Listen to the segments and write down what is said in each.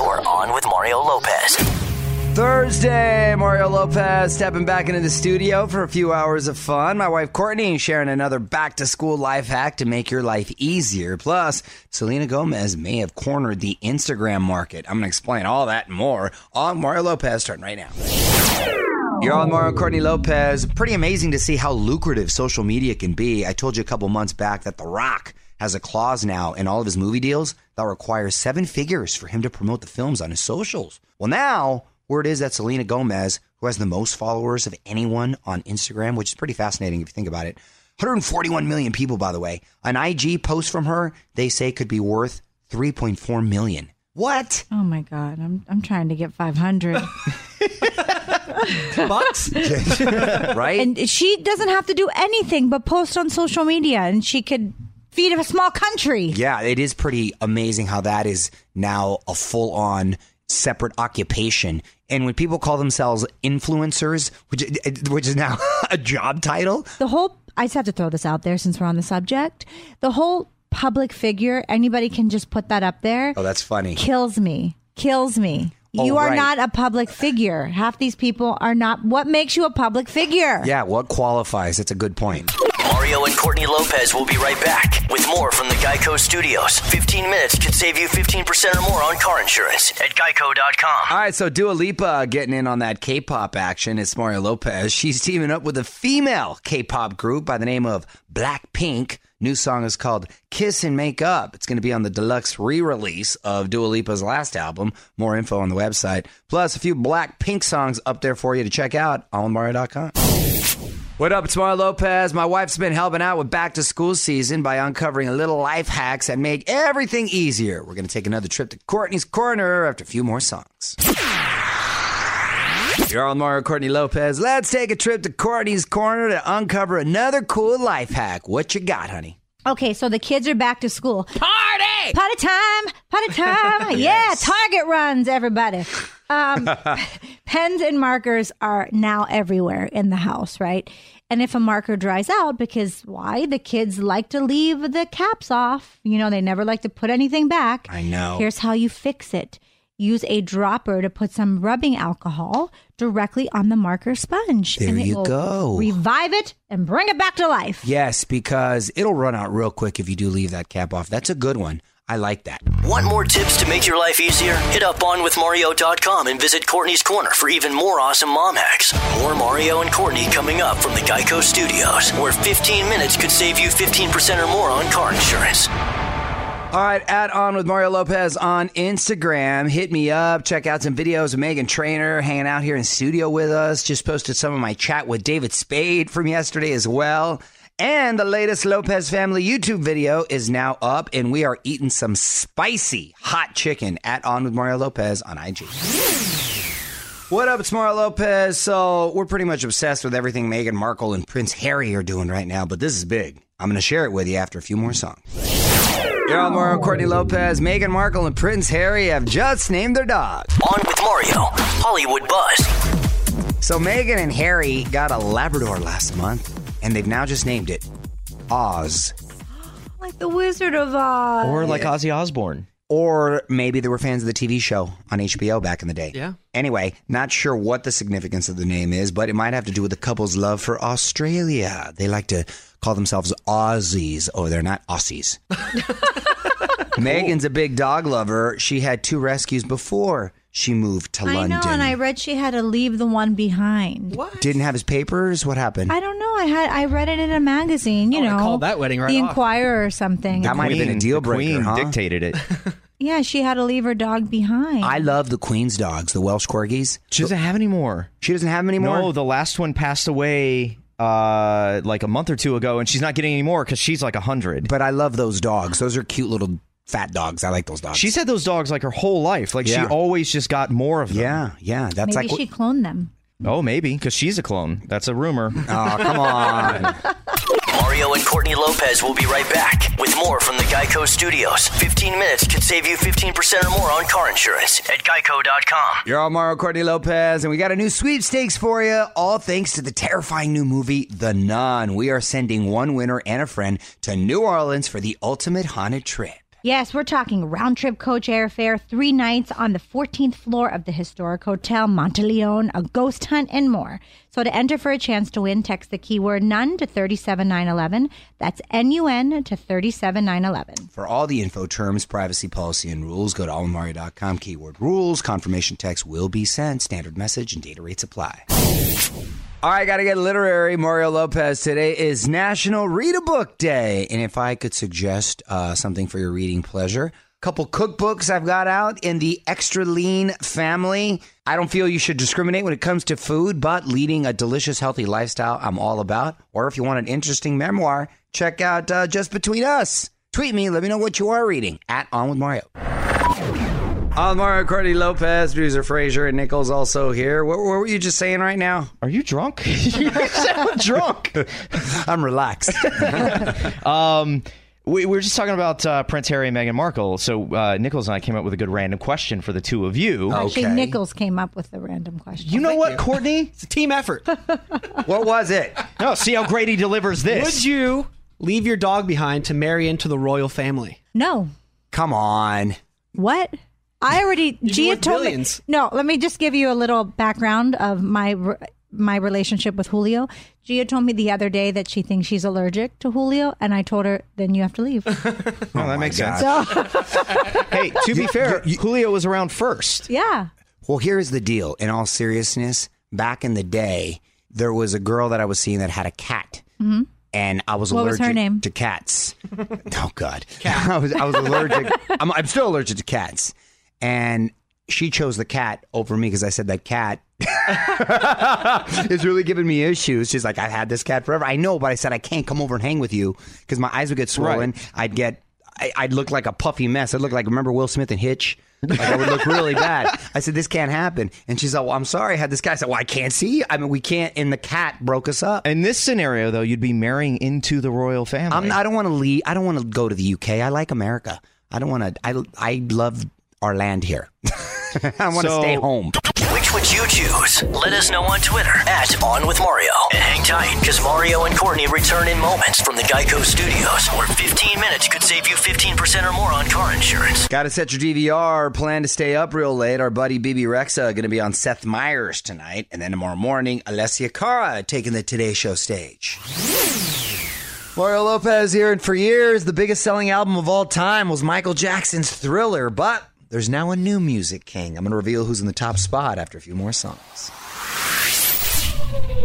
You're on with Mario Lopez. Thursday, Mario Lopez stepping back into the studio for a few hours of fun. My wife Courtney sharing another back to school life hack to make your life easier. Plus, Selena Gomez may have cornered the Instagram market. I'm going to explain all that and more on Mario Lopez starting right now. You're on Mario Courtney Lopez. Pretty amazing to see how lucrative social media can be. I told you a couple months back that The Rock has a clause now in all of his movie deals that requires seven figures for him to promote the films on his socials. Well, now word is that Selena Gomez, who has the most followers of anyone on Instagram, which is pretty fascinating if you think about it, 141 million people, by the way, an IG post from her they say could be worth 3.4 million. What? Oh my god, I'm I'm trying to get 500. Bucks? right? and she doesn't have to do anything but post on social media and she could feed of a small country. Yeah, it is pretty amazing how that is now a full on separate occupation. And when people call themselves influencers, which which is now a job title, The whole I just have to throw this out there since we're on the subject. The whole public figure, anybody can just put that up there. oh, that's funny. Kills me. Kills me. Oh, you are right. not a public figure. Half these people are not. What makes you a public figure? Yeah, what qualifies? It's a good point. Mario and Courtney Lopez will be right back with more from the Geico Studios. 15 minutes could save you 15% or more on car insurance at geico.com. All right, so Dua Lipa getting in on that K-pop action. It's Mario Lopez. She's teaming up with a female K-pop group by the name of Blackpink. New song is called Kiss and Make Up. It's going to be on the deluxe re-release of Dua Lipa's last album. More info on the website. Plus a few Blackpink songs up there for you to check out on Mario.com. What up? It's Mario Lopez. My wife's been helping out with back to school season by uncovering a little life hacks that make everything easier. We're going to take another trip to Courtney's Corner after a few more songs. You're on Mario Courtney Lopez. Let's take a trip to Courtney's Corner to uncover another cool life hack. What you got, honey? Okay, so the kids are back to school. Party! Party time! Party time! Yeah, Target runs, everybody. Um, pens and markers are now everywhere in the house, right? And if a marker dries out, because why? The kids like to leave the caps off. You know, they never like to put anything back. I know. Here's how you fix it. Use a dropper to put some rubbing alcohol directly on the marker sponge. There and it you will go. Revive it and bring it back to life. Yes, because it'll run out real quick if you do leave that cap off. That's a good one. I like that. Want more tips to make your life easier? Hit up onwithmario.com and visit Courtney's Corner for even more awesome mom hacks. More Mario and Courtney coming up from the Geico Studios, where 15 minutes could save you 15% or more on car insurance. All right, add on with Mario Lopez on Instagram. Hit me up. Check out some videos of Meghan Trainor hanging out here in studio with us. Just posted some of my chat with David Spade from yesterday as well. And the latest Lopez family YouTube video is now up, and we are eating some spicy hot chicken at On with Mario Lopez on IG. What up, it's Mario Lopez. So, we're pretty much obsessed with everything Meghan Markle and Prince Harry are doing right now, but this is big. I'm going to share it with you after a few more songs. You're on Mario Courtney Lopez. Meghan Markle and Prince Harry have just named their dog. On with Mario, Hollywood Buzz. So, Meghan and Harry got a Labrador last month, and they've now just named it Oz. Like the Wizard of Oz. Or like Ozzy Osbourne. Or maybe they were fans of the TV show on HBO back in the day. Yeah. Anyway, not sure what the significance of the name is, but it might have to do with the couple's love for Australia. They like to call themselves Aussies. Oh, they're not Aussies. Meghan's a big dog lover. She had two rescues before she moved to London. I London. know, and I read she had to leave the one behind. What? Didn't have his papers. What happened? I don't know. I had I read it in a magazine. You I know, called that wedding right the off. Inquirer or something. That might have been a deal the breaker, Queen huh? dictated it. yeah, she had to leave her dog behind. I love the Queen's dogs, the Welsh corgis. She doesn't have any more. She doesn't have them anymore. No, the last one passed away uh, like a month or two ago, and she's not getting any more because she's like a hundred. but I love those dogs. Those are cute little fat dogs. I like those dogs. She's had those dogs like her whole life. Like Yeah. she always just got more of them. yeah, yeah. That's Maybe like she cloned them. Oh, maybe because she's a clone. That's a rumor. Oh, come on. Mario and Courtney Lopez will be right back with more from the Geico Studios. 15 minutes could save you 15% or more on car insurance at geico.com. You're all Mario Courtney Lopez, and we got a new sweepstakes for you, all thanks to the terrifying new movie, The Nun. We are sending one winner and a friend to New Orleans for the ultimate haunted trip. Yes, we're talking round trip coach airfare, three nights on the 14th floor of the historic hotel Monteleone, a ghost hunt, and more. So to enter for a chance to win, text the keyword none to 37911. That's N U N to 37911. For all the info, terms, privacy policy, and rules, go to allmario.com, keyword rules. Confirmation text will be sent. Standard message and data rates apply. All right, gotta get literary. Mario Lopez. Today is National Read a Book Day. And if I could suggest uh, something for your reading pleasure, a couple cookbooks I've got out in the extra lean family. I don't feel you should discriminate when it comes to food, but leading a delicious, healthy lifestyle, I'm all about. Or if you want an interesting memoir, check out uh, Just Between Us. Tweet me, let me know what you are reading at On with Mario. On Mario Courtney Lopez, producer Frazier, and Nichols also here. What, what were you just saying right now? Are you drunk? you sound drunk. I'm relaxed. Um, we, we were just talking about uh, Prince Harry and Meghan Markle. So uh, Nichols and I came up with a good random question for the two of you. Actually, Okay. Nichols came up with the random question. You know what, Courtney? It's a team effort. what was it? No, see how great he delivers this. Would you leave your dog behind to marry into the royal family? No. Come on. What? I already be Gia told billions. me. No, let me just give you a little background of my my relationship with Julio. Gia told me the other day that she thinks she's allergic to Julio, and I told her, "Then you have to leave." Oh, that makes sense. so Hey, to be fair, Julio was around first. yeah, Well, here's the deal. In all seriousness, back in the day, there was a girl that I was seeing that had a cat. And I was Mm-hmm. What was her name? to cats. oh God, I was I was allergic. I'm, I'm still allergic to cats, and she chose the cat over me because I said that cat is really giving me issues. She's like, I've had this cat forever. I know, but I said I can't come over and hang with you because my eyes would get swollen. I'd get, I, I'd look like a puffy mess. I'd look like remember Will Smith and Hitch. Like I would look really bad. I said, this can't happen. And she's like, well, I'm sorry. I had this guy. I said, well, I can't see. I mean, we can't. And the cat broke us up. In this scenario, though, you'd be marrying into the royal family. I'm, I don't want to leave. I don't want to go to the UK. I like America. I don't want to. I, I love our land here. I want to So- stay home. Which would you choose? Let us know on Twitter at On With Mario. And hang tight, because Mario and Courtney return in moments from the Geico Studios, where 15 minutes could save you 15% or more on car insurance. Got to set your DVR. Plan to stay up real late. Our buddy Bebe Rexha going to be on Seth Meyers tonight, and then tomorrow morning, Alessia Cara taking the Today Show stage. Mario Lopez here, and for years, the biggest selling album of all time was Michael Jackson's Thriller, but there's now a new music king. I'm going to reveal who's in the top spot after a few more songs.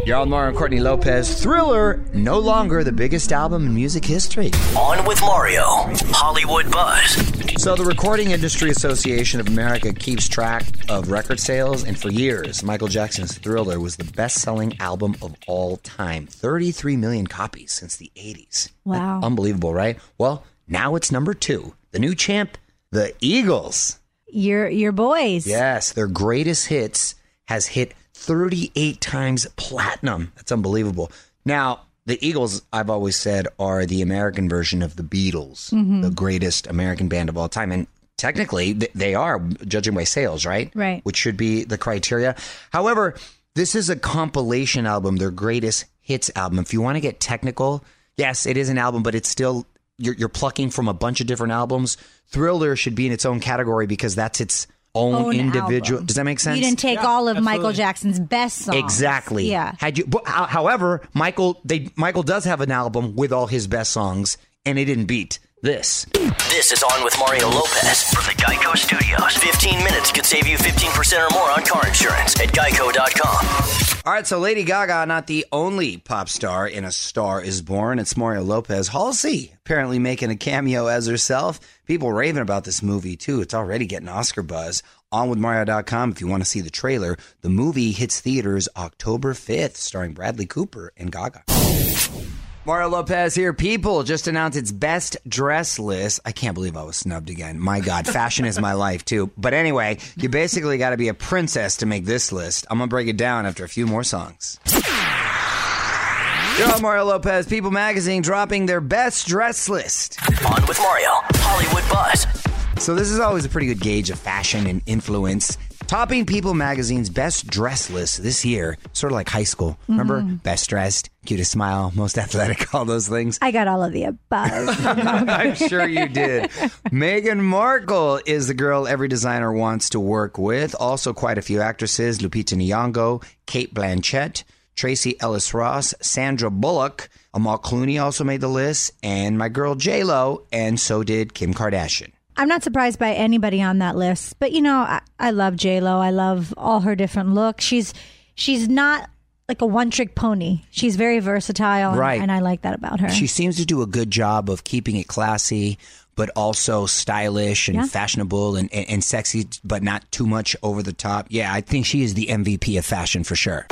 Y'all on Mario and Courtney Lopez. Thriller, no longer the biggest album in music history. On with Mario. Hollywood Buzz. So, the Recording Industry Association of America keeps track of record sales, and for years, Michael Jackson's Thriller was the best selling album of all time 33 million copies since the 80s. Wow. Unbelievable, right? Well, now it's number two. The new champ, the Eagles. Your your boys. Yes, their greatest hits has hit 38 times platinum. That's unbelievable. Now, the Eagles, I've always said, are the American version of the Beatles, mm-hmm. the greatest American band of all time. And technically, th- they are, judging by sales, right? Right. Which should be the criteria. However, this is a compilation album, their greatest hits album. If you want to get technical, yes, it is an album, but it's still, you're, you're plucking from a bunch of different albums. Thriller should be in its own category because that's its own, Own individual. album. Does that make sense? You didn't take all of Michael Jackson's best songs. Exactly. Yeah. Had you, but, uh, however, Michael, they Michael does have an album with all his best songs, and it didn't beat this. This is On with Mario Lopez from the Geico Studios. 15 minutes could save you 15% or more on car insurance at geico.com. All right, so Lady Gaga, not the only pop star in A Star Is Born. It's Mario Lopez. Halsey apparently making a cameo as herself. People raving about this movie too. It's already getting Oscar buzz. OnWithMario.com if you want to see the trailer. The movie hits theaters October 5th, starring Bradley Cooper and Gaga. Mario Lopez here. People just announced its best dress list. I can't believe I was snubbed again. My God, fashion is my life too. But anyway, you basically got to be a princess to make this list. I'm going to break it down after a few more songs. Yo, Mario Lopez, People Magazine dropping their best dress list. On with Mario. Hollywood Buzz. So this is always a pretty good gauge of fashion and influence. Topping People Magazine's best dress list this year, sort of like high school. Remember? Mm-hmm. Best dressed, cutest smile, most athletic, all those things. I got all of the above. I'm sure you did. Meghan Markle is the girl every designer wants to work with. Also, quite a few actresses Lupita Nyong'o, Cate Blanchett, Tracee Ellis Ross, Sandra Bullock, Amal Clooney also made the list, and my girl J Lo, and so did Kim Kardashian. I'm not surprised by anybody on that list, but you know, I, I love J Lo. I love all her different looks. She's she's not like a one trick pony. She's very versatile, and- Right. And I like that about her. She seems to do a good job of keeping it classy, but also stylish and Yeah. fashionable and, and, and sexy, but not too much over the top. Yeah, I think she is the MVP of fashion for sure.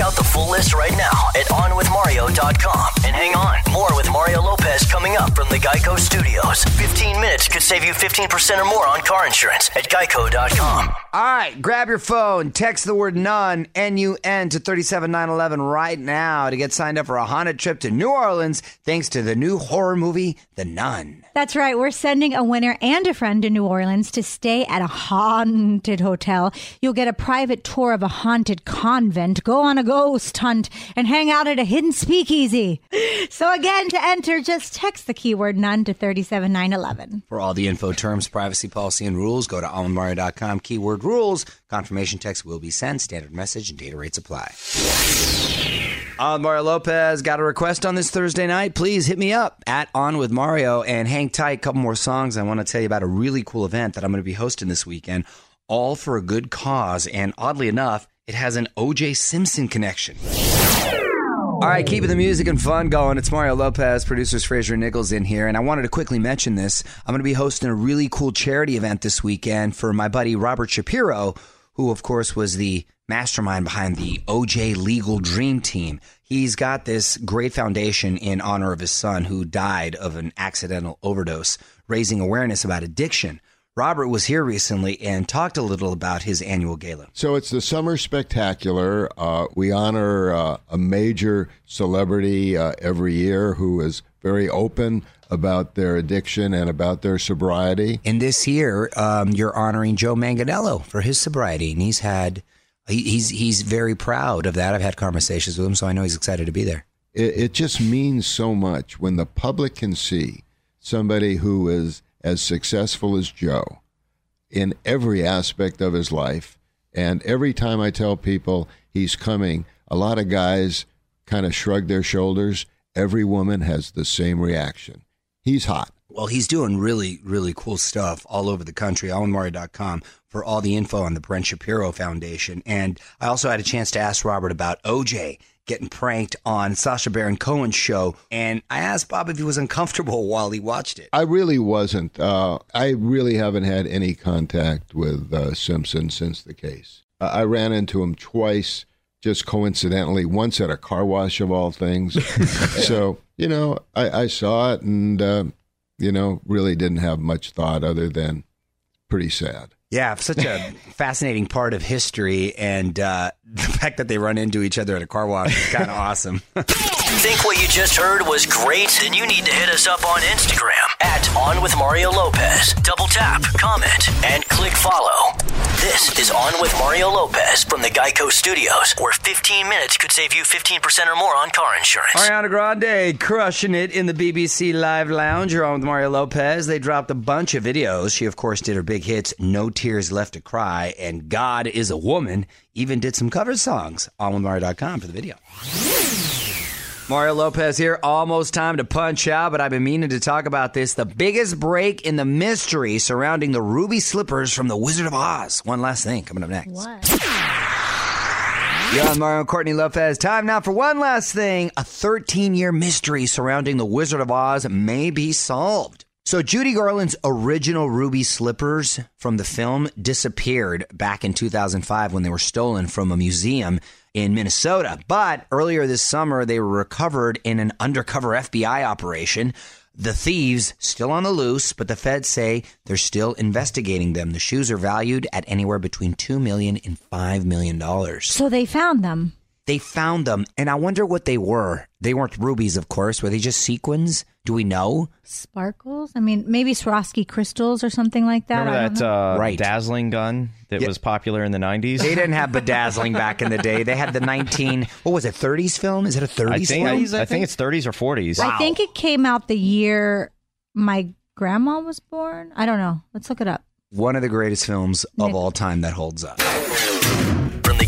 Check out the full list right now at onwithmario.com. And hang on, more with Mario Lopez coming up from the Geico Studios. 15 minutes could save you 15% or more on car insurance at geico.com. All right, grab your phone, text the word none, N U N, to 37911 right now to get signed up for a haunted trip to New Orleans thanks to the new horror movie, The Nun. That's right. We're sending a winner and a friend to New Orleans to stay at a haunted hotel. You'll get a private tour of a haunted convent, go on a ghost hunt, and hang out at a hidden speakeasy. So again, to enter, just text the keyword none to 37911. For all the info, terms, privacy policy, and rules, go to almanmario.com, keyword rules. Confirmation text will be sent, standard message, and data rates apply. On Mario Lopez got a request on this Thursday night. Please hit me up at On with Mario and hang tight. A couple more songs. I want to tell you about a really cool event that I'm going to be hosting this weekend, all for a good cause. And oddly enough, it has an OJ Simpson connection. All right, keeping the music and fun going. It's Mario Lopez, producers Fraser Nichols in here, and I wanted to quickly mention this. I'm going to be hosting a really cool charity event this weekend for my buddy Robert Shapiro, who, of course, was the mastermind behind the OJ Legal Dream Team. He's got this great foundation in honor of his son who died of an accidental overdose, raising awareness about addiction. Robert was here recently and talked a little about his annual gala. So it's the Summer Spectacular. Uh, we honor uh, a major celebrity uh, every year who is very open about their addiction and about their sobriety. And this year, um, you're honoring Joe Manganiello for his sobriety, and he's had he, he's he's very proud of that. I've had conversations with him, so I know he's excited to be there. It, it just means so much when the public can see somebody who is as successful as Joe in every aspect of his life. And every time I tell people he's coming, a lot of guys kind of shrug their shoulders. Every woman has the same reaction. He's hot. Well, he's doing really, really cool stuff all over the country, allenmario.com for all the info on the Brent Shapiro Foundation. And I also had a chance to ask Robert about OJ getting pranked on Sacha Baron Cohen's show. And I asked Bob if he was uncomfortable while he watched it. I really wasn't. Uh, I really haven't had any contact with uh, Simpson since the case. Uh, I ran into him twice, just coincidentally, once at a car wash of all things. so, you know, I, I saw it and, uh, you know, really didn't have much thought other than pretty sad. Yeah, such a fascinating part of history, and uh, the fact that they run into each other at a car wash is kind of awesome. Think what you just heard was great? Then you need to hit us up on Instagram at On With Mario Lopez. Double tap, comment, and click follow. This is On With Mario Lopez from the Geico Studios, where 15 minutes could save you 15% or more on car insurance. Ariana Grande crushing it in the BBC Live Lounge. You're on with Mario Lopez. They dropped a bunch of videos. She, of course, did her big hits, No Tears Left to Cry, and God is a Woman. Even did some cover songs on with Mario.com for the video. Mario Lopez here. Almost time to punch out, but I've been meaning to talk about this. The biggest break in the mystery surrounding the ruby slippers from the Wizard of Oz. One last thing coming up next. What? You're on Mario and Courtney Lopez. Time now for one last thing. A 13 year mystery surrounding the Wizard of Oz may be solved. So, Judy Garland's original ruby slippers from the film disappeared back in 2005 when they were stolen from a museum in Minnesota. But earlier this summer, they were recovered in an undercover FBI operation. The thieves still on the loose, but the feds say they're still investigating them. The shoes are valued at anywhere between two million and five million dollars. So they found them. They found them, and I wonder what they were. They weren't rubies, of course. Were they just sequins? Do we know? Sparkles? I mean, maybe Swarovski crystals or something like that. I Remember don't that know. uh, Right. dazzling gun that Yeah. was popular in the 90s? They didn't have bedazzling back in the day. They had the 19, what was it, 30s film? Is it a 30s I think, film? I, I think it's 30s or 40s. I think it came out the year my grandma was born. I don't know. Let's look it up. One of the greatest films of all time that holds up.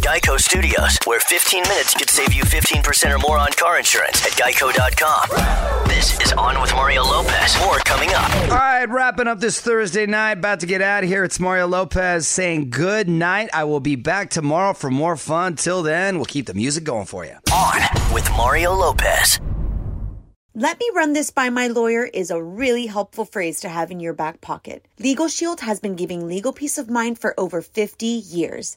From the Geico Studios, where 15 minutes could save you 15% or more on car insurance at geico.com. This is On with Mario Lopez. More coming up. All right, wrapping up this Thursday night. About to get out of here. It's Mario Lopez saying good night. I will be back tomorrow for more fun. Till then, we'll keep the music going for you. On with Mario Lopez. Let me run this by my lawyer is a really helpful phrase to have in your back pocket. Legal Shield has been giving legal peace of mind for over 50 years.